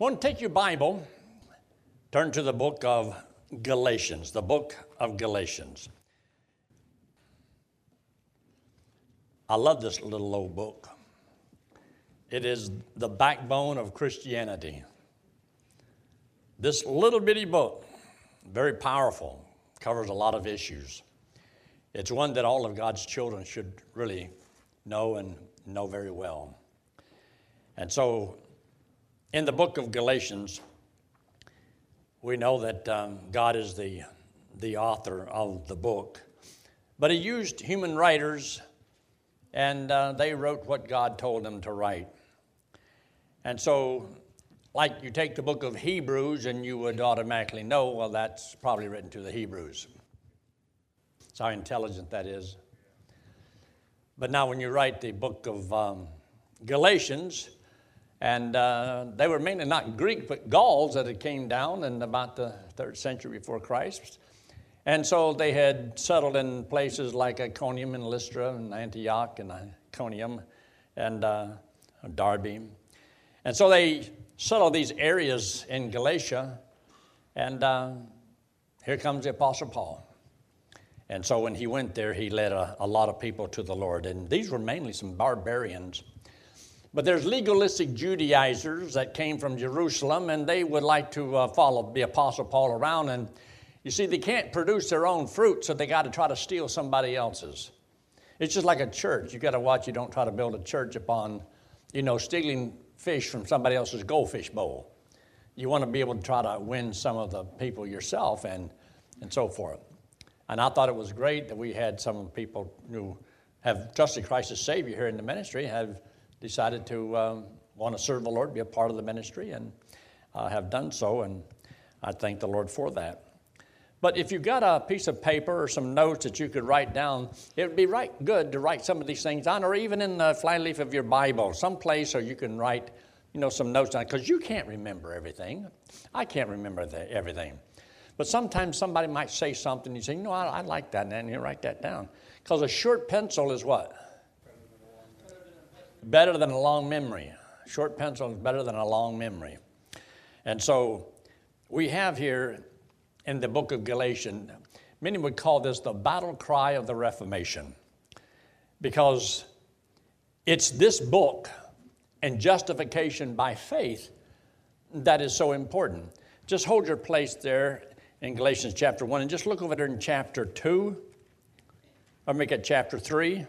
want to take your Bible, turn to the book of Galatians, the book of Galatians. I love this little old book. It is the backbone of Christianity. This little bitty book, very powerful, covers a lot of issues. It's one that all of God's children should really know and know very well. And so, in the book of Galatians, we know that um, God is the, the author of the book, but He used human writers and uh, they wrote what God told them to write. And so, like you take the book of Hebrews and you would automatically know, well, that's probably written to the Hebrews. That's how intelligent that is. But now, when you write the book of um, Galatians, and uh, they were mainly not Greek, but Gauls that had came down in about the third century before Christ. And so they had settled in places like Iconium and Lystra and Antioch and Iconium and uh. And so they settled these areas in Galatia. And uh, here comes the Apostle Paul. And so when he went there, he led a, a, lot of people to the Lord. And these were mainly some barbarians. But there's legalistic Judaizers that came from Jerusalem, and they would like to uh, follow the Apostle Paul around and you see, they can't produce their own fruit, so they got to try to steal somebody else's. It's just like a church. You got to watch you don't try to build a church upon, you know, stealing fish from somebody else's goldfish bowl. You want to be able to try to win some of the people yourself and, and so forth. And I thought it was great that we had some people who have trusted Christ as Savior here in the ministry, have decided to um, want to serve the Lord, be a part of the ministry, and uh, have done so. And I thank the Lord for that. But if you've got a piece of paper or some notes that you could write down, it would be right good to write some of these things down, or even in the flyleaf of your Bible, someplace so you can write, you know, some notes down, because you can't remember everything. I can't remember the, everything. But sometimes somebody might say something, and you say, you know, I, I like that, and you write that down. Because a short pencil is what? Better than a long memory. Short pencil is better than a long memory. And so we have here in the book of Galatians. Many would call this the battle cry of the Reformation because it's this book and justification by faith that is so important. Just hold your place there in Galatians chapter 1 and just look over there in chapter 2 or make it chapter 3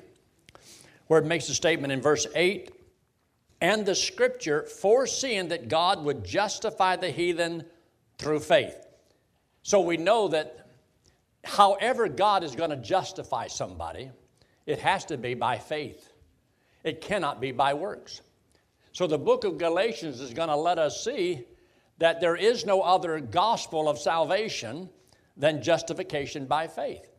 where it makes a statement in verse 8 and the scripture foreseeing that God would justify the heathen through faith. So we know that however God is going to justify somebody, it has to be by faith. It cannot be by works. So the book of Galatians is going to let us see that there is no other gospel of salvation than justification by faith.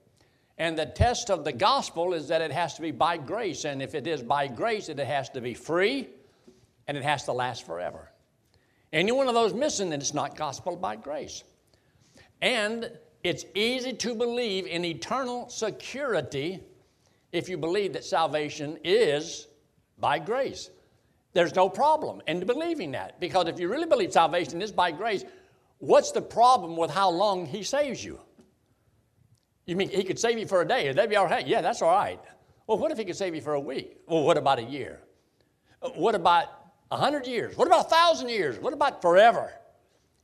And the test of the gospel is that it has to be by grace. And if it is by grace, it has to be free and it has to last forever. Any one of those missing, then it's not gospel by grace. And it's easy to believe in eternal security if you believe that salvation is by grace. There's no problem in believing that because if you really believe salvation is by grace, what's the problem with how long He saves you? You mean He could save you for a day? That'd be all right. Yeah, that's all right. Well, what if He could save you for a week? Well, what about a year? What about a hundred years? What about a thousand years? What about forever?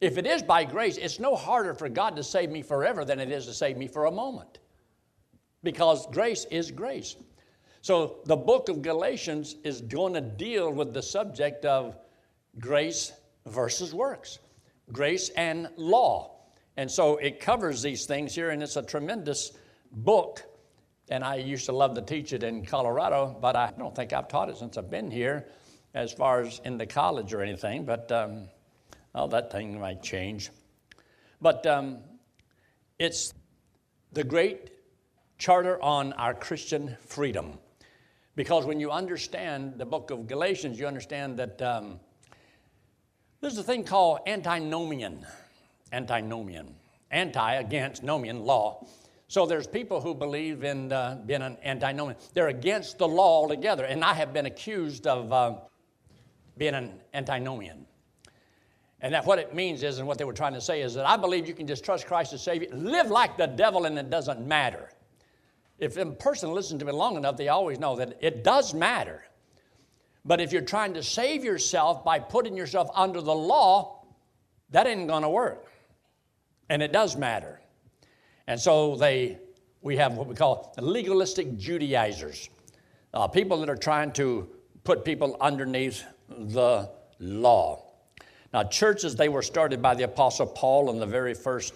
If it is by grace, it's no harder for God to save me forever than it is to save me for a moment. Because grace is grace. So the book of Galatians is going to deal with the subject of grace versus works, grace and law. And so it covers these things here, and it's a tremendous book. And I used to love to teach it in Colorado, but I don't think I've taught it since I've been here, as far as in the college or anything. But um, that thing might change. But um, it's the great charter on our Christian freedom. Because when you understand the book of Galatians, you understand that um, there's a thing called antinomian. Antinomian. Anti against, nomian, law. So there's people who believe in uh, being an antinomian. They're against the law altogether. And I have been accused of uh, being an antinomian. And that what it means is, and what they were trying to say is that I believe you can just trust Christ as Savior, live like the devil, and it doesn't matter. If a person listens to me long enough, they always know that it does matter. But if you're trying to save yourself by putting yourself under the law, that ain't going to work. And it does matter. And so they, we have what we call legalistic Judaizers, uh, people that are trying to put people underneath the law. Now, churches, they were started by the Apostle Paul in the very first,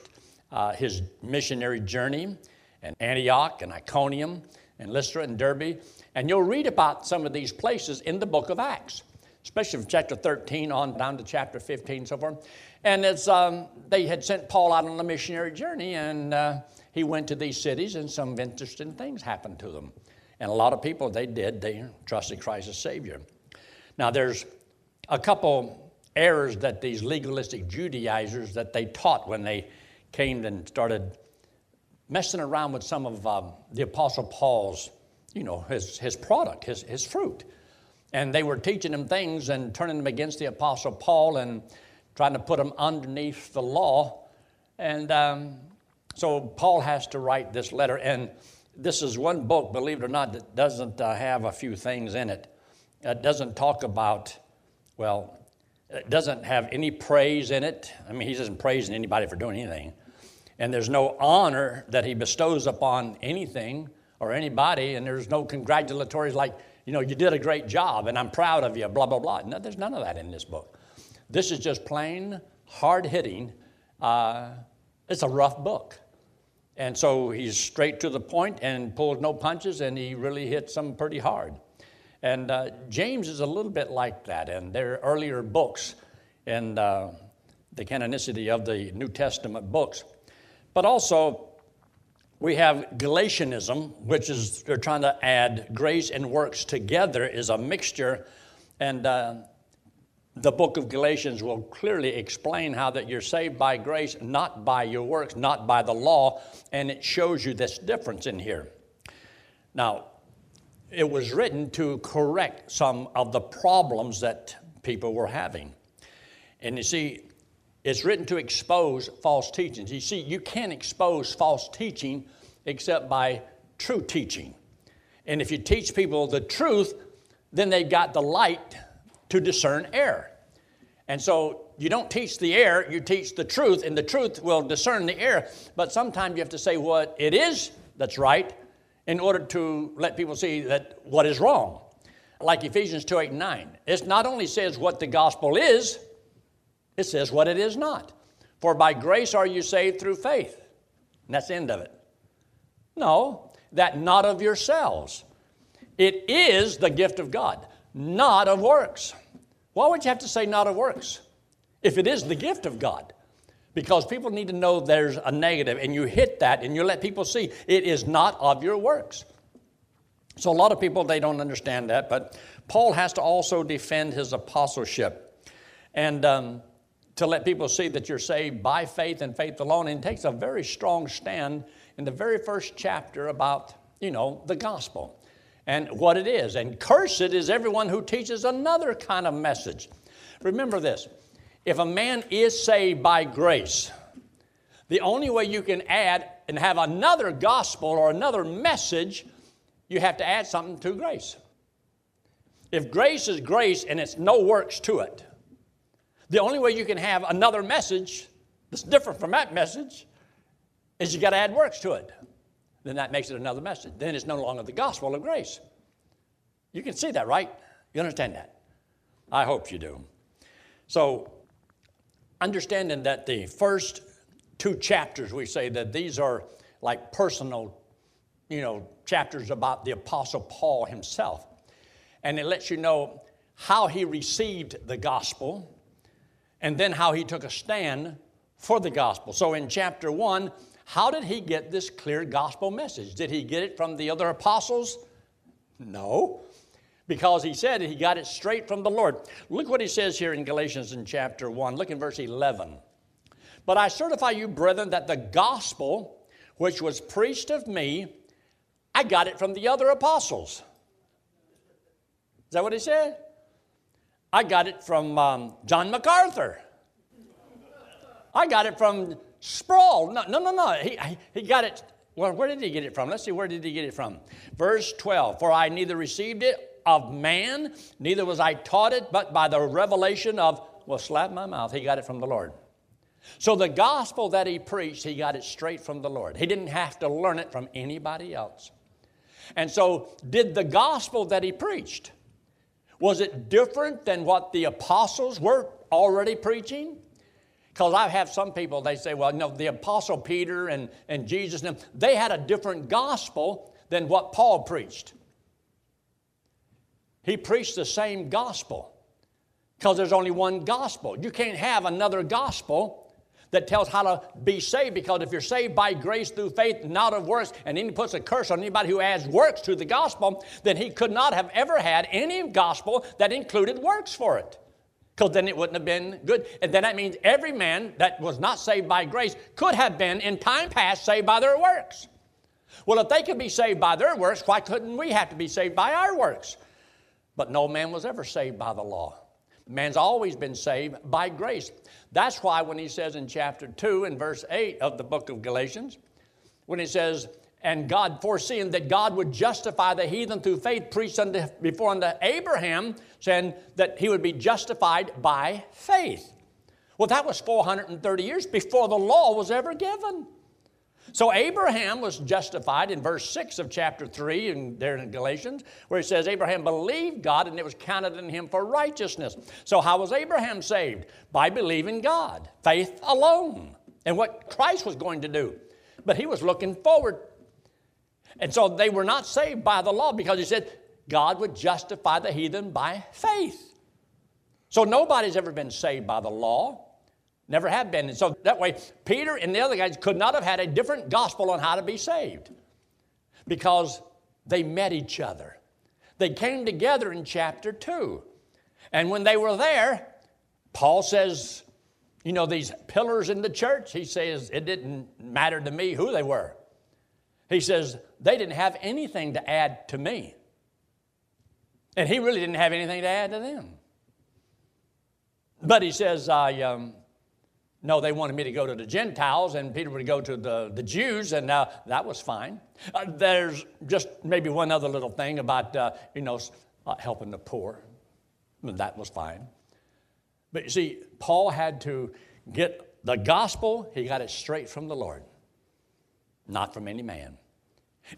uh, his missionary journey, and Antioch and Iconium and Lystra and Derbe. And you'll read about some of these places in the book of Acts, especially from chapter 13 on down to chapter 15 so forth. And it's, um, they had sent Paul out on a missionary journey, and uh, he went to these cities, and some interesting things happened to them. And a lot of people, they did, they trusted Christ as Savior. Now, there's a couple errors that these legalistic Judaizers that they taught when they came and started messing around with some of um, the Apostle Paul's, you know, his, his product, his, his fruit. And they were teaching him things and turning them against the Apostle Paul and trying to put them underneath the law. And um, so Paul has to write this letter. And this is one book, believe it or not, that doesn't uh, have a few things in it. It doesn't talk about, well, it doesn't have any praise in it. I mean, he isn't praising anybody for doing anything. And there's no honor that he bestows upon anything or anybody, and there's no congratulatories like, you know, you did a great job and I'm proud of you, blah, blah, blah. No, there's none of that in this book. This is just plain, hard hitting. Uh, it's a rough book. And so he's straight to the point and pulls no punches, and he really hits them pretty hard. And uh, James is a little bit like that, and there are earlier books in uh, the canonicity of the New Testament books. But also, we have Galatianism, which is they're trying to add grace and works together, is a mixture. And uh, the book of Galatians will clearly explain how that you're saved by grace, not by your works, not by the law, and it shows you this difference in here. Now, it was written to correct some of the problems that people were having. And you see, it's written to expose false teachings. You see, you can't expose false teaching except by true teaching. And if you teach people the truth, then they've got the light to discern error. And so you don't teach the error, you teach the truth, and the truth will discern the error. But sometimes you have to say what it is that's right in order to let people see that what is wrong. Like Ephesians 2 8 and 9. It not only says what the gospel is, it says what it is not. For by grace are you saved through faith. And that's the end of it. No, that not of yourselves. It is the gift of God, not of works. Why would you have to say not of works? If it is the gift of God? because people need to know there's a negative and you hit that and you let people see it is not of your works. So a lot of people they don't understand that but paul has to also defend his apostleship and um, to let people see that you're saved by faith and faith alone and takes a very strong stand in the very first chapter about you know the gospel and what it is and cursed is everyone who teaches another kind of message remember this if a man is saved by grace, the only way you can add and have another gospel or another message, you have to add something to grace. If grace is grace and it's no works to it, the only way you can have another message that's different from that message is you got to add works to it. Then that makes it another message. Then it's no longer the gospel of grace. You can see that, right? You understand that? I hope you do. So, understanding that the first two chapters, we say that these are like personal, you know, chapters about the Apostle Paul himself. And it lets you know how he received the gospel and then how he took a stand for the gospel. So in chapter one, how did he get this clear gospel message? Did he get it from the other apostles? No because he said he got it straight from the Lord. Look what he says here in Galatians in chapter 1. Look in verse 11. But I certify you, brethren, that the gospel which was preached of me, I got it from the other apostles. Is that what he said? I got it from um, John MacArthur. I got it from Sproul. No, no, no, no. He, he got it. Well, where did he get it from? Let's see, where did he get it from? Verse 12 For I neither received it of man, neither was I taught it, but by the revelation of, well, slap my mouth, he got it from the Lord. So the gospel that he preached, he got it straight from the Lord. He didn't have to learn it from anybody else. And so, did the gospel that he preached, was it different than what the apostles were already preaching? Because I have some people, they say, well, no, the apostle Peter and, and Jesus, them, they had a different gospel than what Paul preached. He preached the same gospel because there's only one gospel. You can't have another gospel that tells how to be saved because if you're saved by grace through faith, not of works, and then he puts a curse on anybody who adds works to the gospel, then he could not have ever had any gospel that included works for it. Because then it wouldn't have been good. And then that means every man that was not saved by grace could have been in time past saved by their works. Well, if they could be saved by their works, why couldn't we have to be saved by our works? But no man was ever saved by the law. Man's always been saved by grace. That's why when he says in chapter 2 and verse 8 of the book of Galatians, when he says, and God foreseeing that God would justify the heathen through faith, preached unto, before unto Abraham, saying that he would be justified by faith. Well, that was 430 years before the law was ever given. So Abraham was justified in verse 6 of chapter 3 and there in Galatians, where it says, Abraham believed God and it was counted in him for righteousness. So how was Abraham saved? By believing God, faith alone, and what Christ was going to do. But he was looking forward. And so they were not saved by the law because he said God would justify the heathen by faith. So nobody's ever been saved by the law. Never have been. And so that way, Peter and the other guys could not have had a different gospel on how to be saved because they met each other. They came together in chapter 2. And when they were there, Paul says, you know, these pillars in the church, he says, it didn't matter to me who they were. He says, they didn't have anything to add to me. And he really didn't have anything to add to them. But he says, I, um, no, they wanted me to go to the Gentiles, and Peter would go to the, the Jews, and uh, that was fine. Uh, there's just maybe one other little thing about, uh, you know, uh, helping the poor. And That was fine. But you see, Paul had to get the gospel, he got it straight from the Lord, not from any man.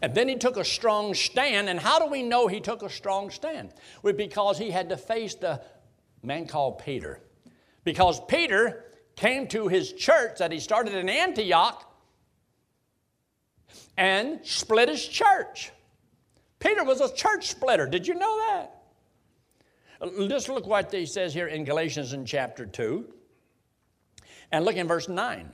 And then he took a strong stand. And how do we know he took a strong stand? Well, because he had to face the man called Peter. Because Peter came to his church that he started in Antioch and split his church. Peter was a church splitter. Did you know that? Just look what he says here in Galatians in chapter 2. And look in verse 9.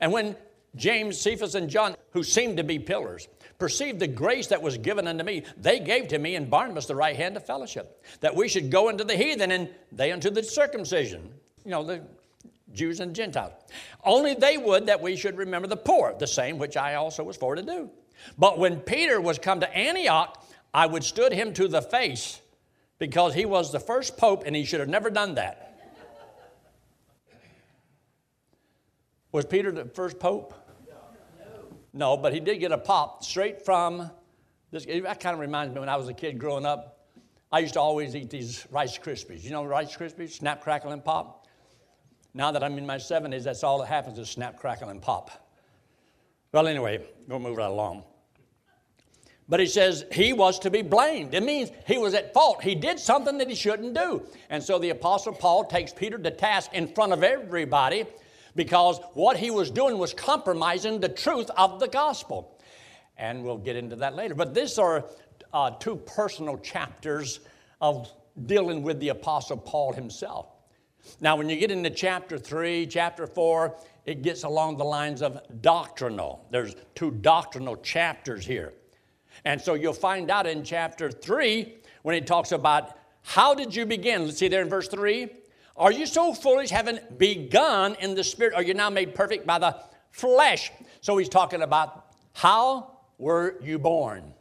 And when James, Cephas, and John, who seemed to be pillars, perceived the grace that was given unto me, they gave to me and Barnabas the right hand of fellowship, that we should go into the heathen and they unto the circumcision. You know, the Jews and Gentiles. Only they would that we should remember the poor, the same which I also was for to do. But when Peter was come to Antioch, I withstood him to the face because he was the first pope and he should have never done that. Was Peter the first pope? No, but he did get a pop straight from this. That kind of reminds me when I was a kid growing up. I used to always eat these Rice Krispies. You know Rice Krispies? Snap, crackle, and pop. Now that I'm in my 70s, that's all that happens is snap, crackle, and pop. Well, anyway, we'll move right along. But he says he was to be blamed. It means he was at fault. He did something that he shouldn't do. And so the Apostle Paul takes Peter to task in front of everybody because what he was doing was compromising the truth of the gospel. And we'll get into that later. But these are uh, two personal chapters of dealing with the Apostle Paul himself. Now, when you get into chapter 3, chapter 4, it gets along the lines of doctrinal. There's two doctrinal chapters here. And so you'll find out in chapter 3 when he talks about how did you begin? Let's see there in verse 3. Are you so foolish, having begun in the spirit? Are you now made perfect by the flesh? So he's talking about how were you born?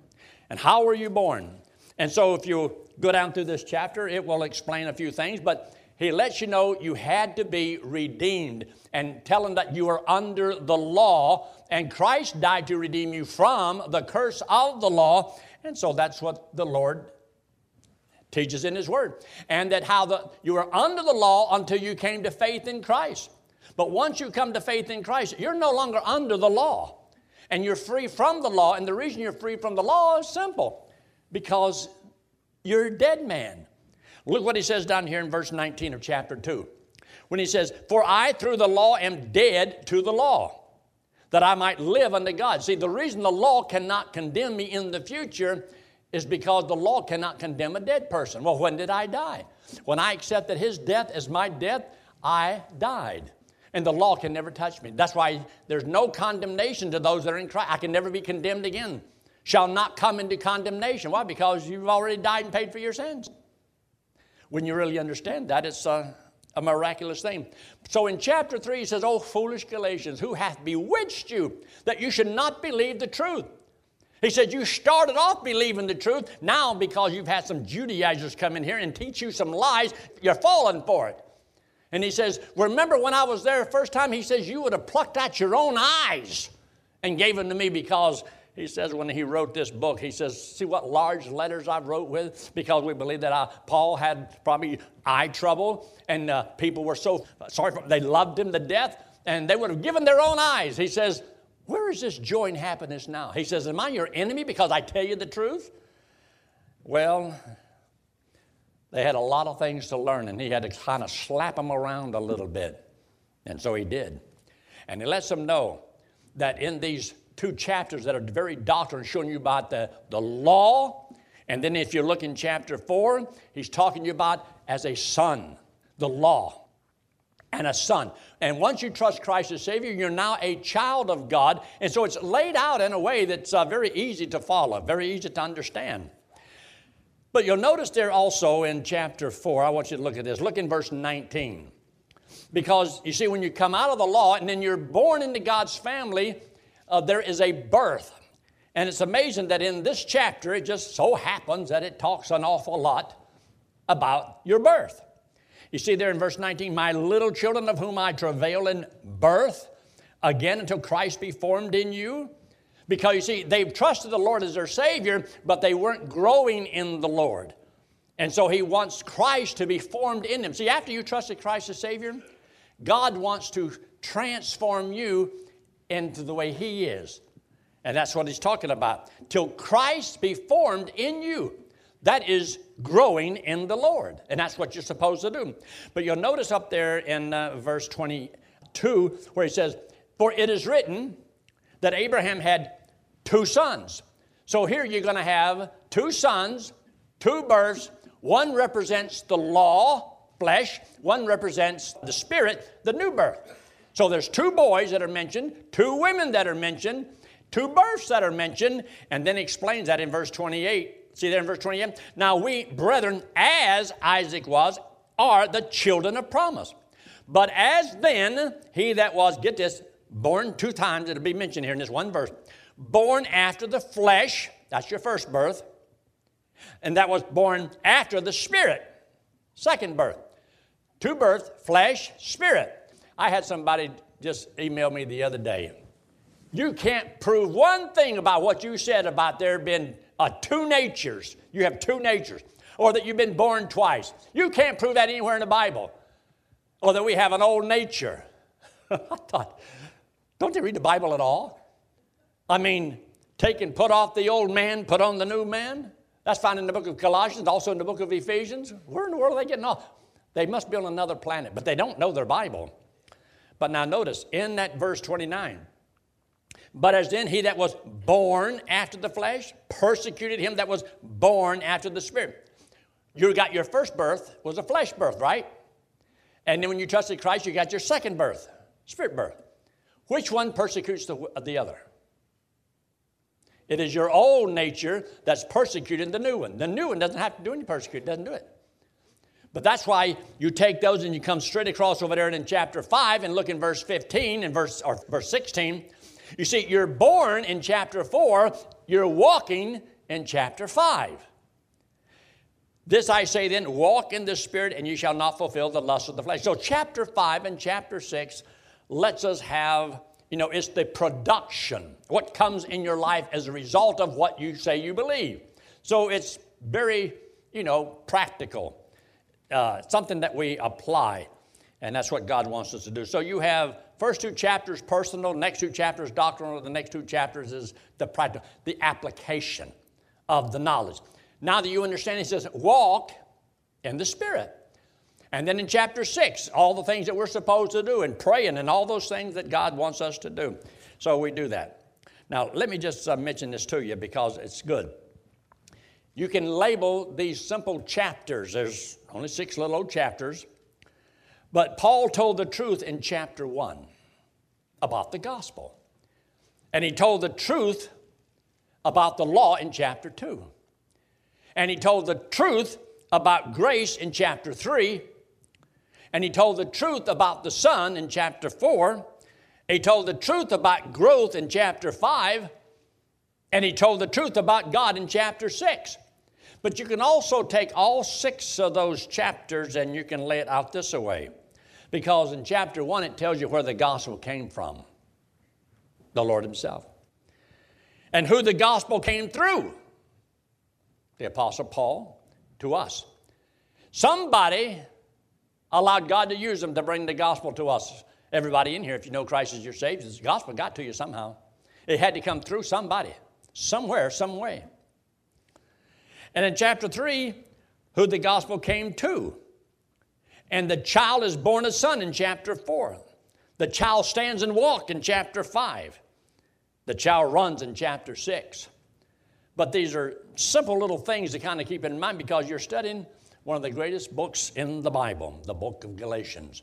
And how were you born? And so if you go down through this chapter, it will explain a few things, but he lets you know you had to be redeemed and tell him that you are under the law and Christ died to redeem you from the curse of the law. And so that's what the Lord teaches in his word. And that how the, you are under the law until you came to faith in Christ. But once you come to faith in Christ, you're no longer under the law. And you're free from the law. And the reason you're free from the law is simple because you're a dead man. Look what he says down here in verse 19 of chapter 2. When he says, For I through the law am dead to the law, that I might live unto God. See, the reason the law cannot condemn me in the future is because the law cannot condemn a dead person. Well, when did I die? When I accepted his death as my death, I died. And the law can never touch me. That's why there's no condemnation to those that are in Christ. I can never be condemned again. Shall not come into condemnation. Why? Because you've already died and paid for your sins. When you really understand that, it's a, a miraculous thing. So in chapter 3, he says, Oh, foolish Galatians, who hath bewitched you that you should not believe the truth? He said, You started off believing the truth. Now, because you've had some Judaizers come in here and teach you some lies, you're falling for it. And he says, Remember when I was there the first time? He says, You would have plucked out your own eyes and gave them to me because he says when he wrote this book, he says, see what large letters I wrote with? Because we believe that I, Paul had probably eye trouble and uh, people were so sorry, for, they loved him to death and they would have given their own eyes. He says, where is this joy and happiness now? He says, am I your enemy because I tell you the truth? Well, they had a lot of things to learn and he had to kind of slap them around a little bit. And so he did. And he lets them know that in these two chapters that are very doctrine, showing you about the, the law. And then if you look in chapter 4, he's talking to you about as a son, the law, and a son. And once you trust Christ as Savior, you're now a child of God. And so it's laid out in a way that's uh, very easy to follow, very easy to understand. But you'll notice there also in chapter 4, I want you to look at this. Look in verse 19. Because you see, when you come out of the law and then you're born into God's family, uh, there is a birth. And it's amazing that in this chapter, it just so happens that it talks an awful lot about your birth. You see there in verse 19, my little children of whom I travail in birth, again until Christ be formed in you. Because you see, they've trusted the Lord as their Savior, but they weren't growing in the Lord. And so He wants Christ to be formed in them. See, after you trusted Christ as Savior, God wants to transform you into the way He is. And that's what He's talking about. Till Christ be formed in you. That is growing in the Lord. And that's what you're supposed to do. But you'll notice up there in uh, verse 22 where He says, For it is written that Abraham had two sons. So here you're going to have two sons, two births. One represents the law, flesh, one represents the spirit, the new birth. So there's two boys that are mentioned, two women that are mentioned, two births that are mentioned, and then he explains that in verse 28. See there in verse 28? Now we, brethren, as Isaac was, are the children of promise. But as then, he that was, get this, born two times, it'll be mentioned here in this one verse, born after the flesh, that's your first birth, and that was born after the spirit, second birth. Two births, flesh, spirit. I had somebody just email me the other day. You can't prove one thing about what you said about there being uh, two natures. You have two natures. Or that you've been born twice. You can't prove that anywhere in the Bible. Or that we have an old nature. I thought, don't they read the Bible at all? I mean, take and put off the old man, put on the new man. That's found in the book of Colossians, also in the book of Ephesians. Where in the world are they getting off? They must be on another planet, but they don't know their Bible. But now notice, in that verse 29, but as then he that was born after the flesh persecuted him that was born after the spirit. You got your first birth was a flesh birth, right? And then when you trusted Christ, you got your second birth, spirit birth. Which one persecutes the, the other? It is your old nature that's persecuting the new one. The new one doesn't have to do any persecuting, doesn't do it. But that's why you take those and you come straight across over there in chapter 5 and look in verse 15 and verse, or verse 16. You see, you're born in chapter 4, you're walking in chapter 5. This I say then walk in the Spirit, and you shall not fulfill the lust of the flesh. So, chapter 5 and chapter 6 lets us have, you know, it's the production, what comes in your life as a result of what you say you believe. So, it's very, you know, practical, uh, something that we apply, and that's what God wants us to do. So, you have first two chapters personal, next two chapters doctrinal, the next two chapters is the practical, the application of the knowledge. Now that you understand, he says, walk in the Spirit. And then in chapter 6, all the things that we're supposed to do and praying and all those things that God wants us to do. So we do that. Now, let me just uh, mention this to you because it's good. You can label these simple chapters. There's only six little old chapters. But Paul told the truth in chapter 1 about the gospel. And he told the truth about the law in chapter 2. And he told the truth about grace in chapter 3. And he told the truth about the Son in chapter 4. He told the truth about growth in chapter 5. And he told the truth about God in chapter 6. But you can also take all six of those chapters and you can lay it out this way. Because in chapter 1, it tells you where the gospel came from the Lord Himself. And who the gospel came through the Apostle Paul, to us. Somebody allowed God to use them to bring the gospel to us. Everybody in here, if you know Christ as your Savior, the gospel got to you somehow. It had to come through somebody, somewhere, some way. And in chapter 3, who the gospel came to. And the child is born a son in chapter 4. The child stands and walks in chapter 5. The child runs in chapter 6. But these are simple little things to kind of keep in mind because you're studying one of the greatest books in the Bible, the book of Galatians.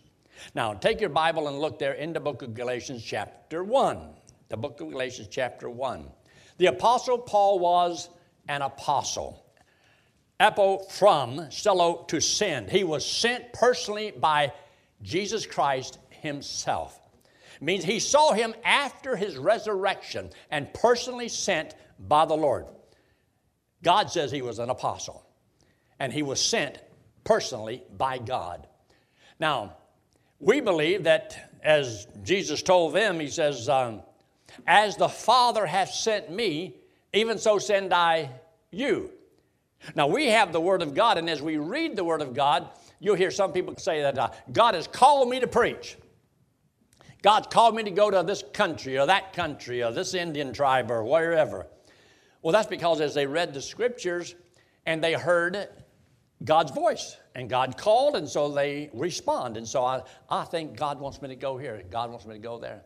Now, take your Bible and look there in the book of Galatians, chapter 1. The book of Galatians, chapter 1. The Apostle Paul was an apostle. Apo from, stello to send. He was sent personally by Jesus Christ himself. It means he saw him after his resurrection and personally sent by the Lord. God says he was an apostle, and he was sent personally by God. Now, we believe that as Jesus told them, he says, um, As the Father hath sent me, even so send I you. Now, we have the Word of God, and as we read the Word of God, you'll hear some people say that uh, God has called me to preach. God's called me to go to this country or that country or this Indian tribe or wherever. Well, that's because as they read the scriptures and they heard God's voice, and God called, and so they respond. And so I, I think God wants me to go here, God wants me to go there.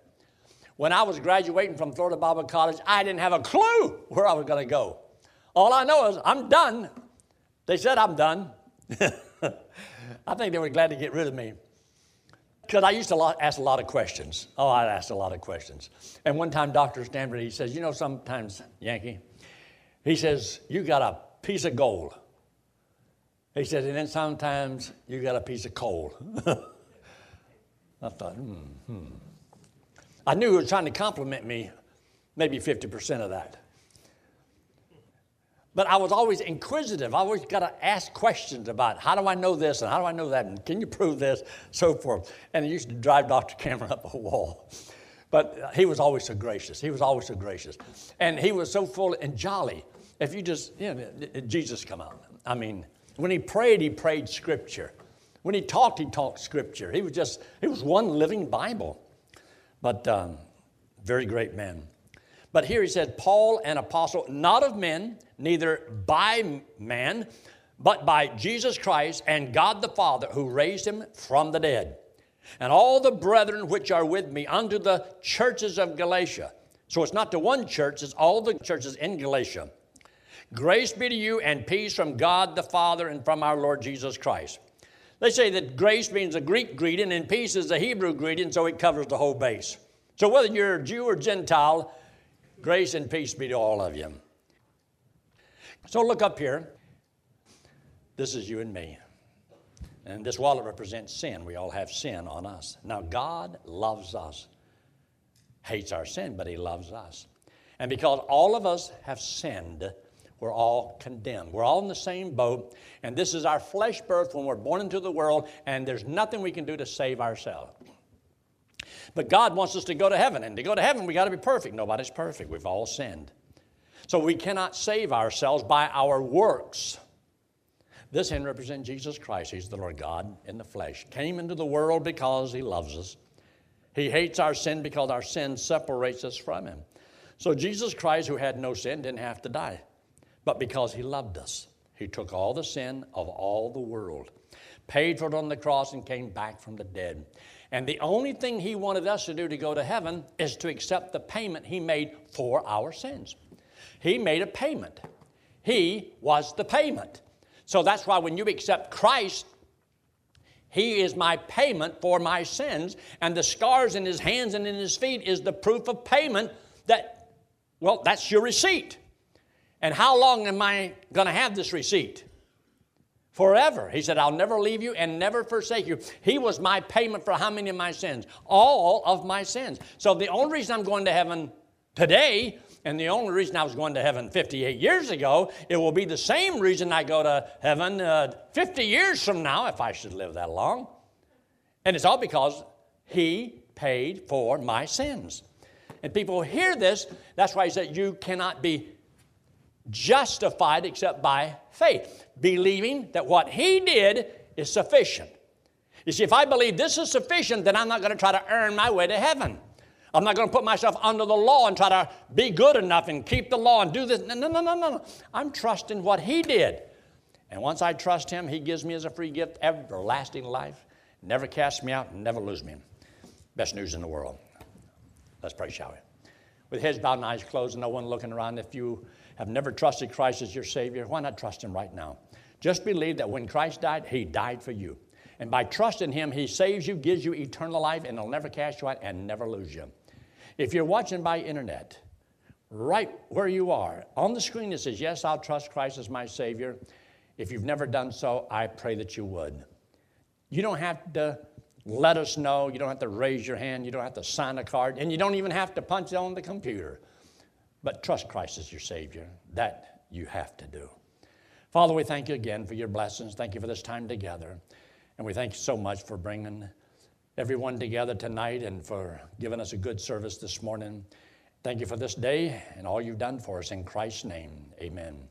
When I was graduating from Florida Bible College, I didn't have a clue where I was going to go. All I know is I'm done. They said I'm done. I think they were glad to get rid of me. Because I used to ask a lot of questions. Oh, I asked a lot of questions. And one time, Dr. Stanford, he says, You know, sometimes, Yankee, he says, You got a piece of gold. He says, And then sometimes you got a piece of coal. I thought, hmm, hmm. I knew he was trying to compliment me, maybe 50% of that. But I was always inquisitive. I always got to ask questions about how do I know this and how do I know that and can you prove this, so forth. And it used to drive Dr. Cameron up a wall. But he was always so gracious. He was always so gracious. And he was so full and jolly. If you just, you know, Jesus come out. I mean, when he prayed, he prayed scripture. When he talked, he talked scripture. He was just, he was one living Bible. But um, very great man. But here he said, Paul, an apostle, not of men, neither by man, but by Jesus Christ and God the Father, who raised him from the dead. And all the brethren which are with me unto the churches of Galatia. So it's not to one church, it's all the churches in Galatia. Grace be to you and peace from God the Father and from our Lord Jesus Christ. They say that grace means a Greek greeting and peace is a Hebrew greeting, so it covers the whole base. So whether you're a Jew or Gentile, grace and peace be to all of you. So look up here. This is you and me. And this wallet represents sin. We all have sin on us. Now, God loves us, hates our sin, but He loves us. And because all of us have sinned, we're all condemned. We're all in the same boat, and this is our flesh birth when we're born into the world, and there's nothing we can do to save ourselves. But God wants us to go to heaven, and to go to heaven, we got to be perfect. Nobody's perfect. We've all sinned. So we cannot save ourselves by our works. This hand represents Jesus Christ. He's the Lord God in the flesh. Came into the world because he loves us. He hates our sin because our sin separates us from him. So Jesus Christ, who had no sin, didn't have to die. But because he loved us, he took all the sin of all the world, paid for it on the cross, and came back from the dead. And the only thing he wanted us to do to go to heaven is to accept the payment he made for our sins. He made a payment. He was the payment. So that's why when you accept Christ, He is my payment for my sins, and the scars in His hands and in His feet is the proof of payment that, well, that's your receipt. And how long am I going to have this receipt? Forever. He said, I'll never leave you and never forsake you. He was my payment for how many of my sins? All of my sins. So the only reason I'm going to heaven today and the only reason I was going to heaven 58 years ago, it will be the same reason I go to heaven uh, 50 years from now, if I should live that long. And it's all because He paid for my sins. And people hear this, that's why He said, You cannot be justified except by faith, believing that what He did is sufficient. You see, if I believe this is sufficient, then I'm not going to try to earn my way to heaven. I'm not going to put myself under the law and try to be good enough and keep the law and do this. No, no, no, no, no. I'm trusting what He did. And once I trust Him, He gives me as a free gift everlasting life, never casts me out, never lose me. Best news in the world. Let's pray, shall we? With heads bowed and eyes closed and no one looking around, if you have never trusted Christ as your Savior, why not trust Him right now? Just believe that when Christ died, He died for you. And by trusting Him, He saves you, gives you eternal life, and He'll never cast you out and never lose you. If you're watching by internet, right where you are, on the screen it says, Yes, I'll trust Christ as my Savior. If you've never done so, I pray that you would. You don't have to let us know. You don't have to raise your hand. You don't have to sign a card. And you don't even have to punch it on the computer. But trust Christ as your Savior. That you have to do. Father, we thank you again for your blessings. Thank you for this time together. And we thank you so much for bringing everyone together tonight and for giving us a good service this morning. Thank you for this day and all you've done for us. In Christ's name, amen.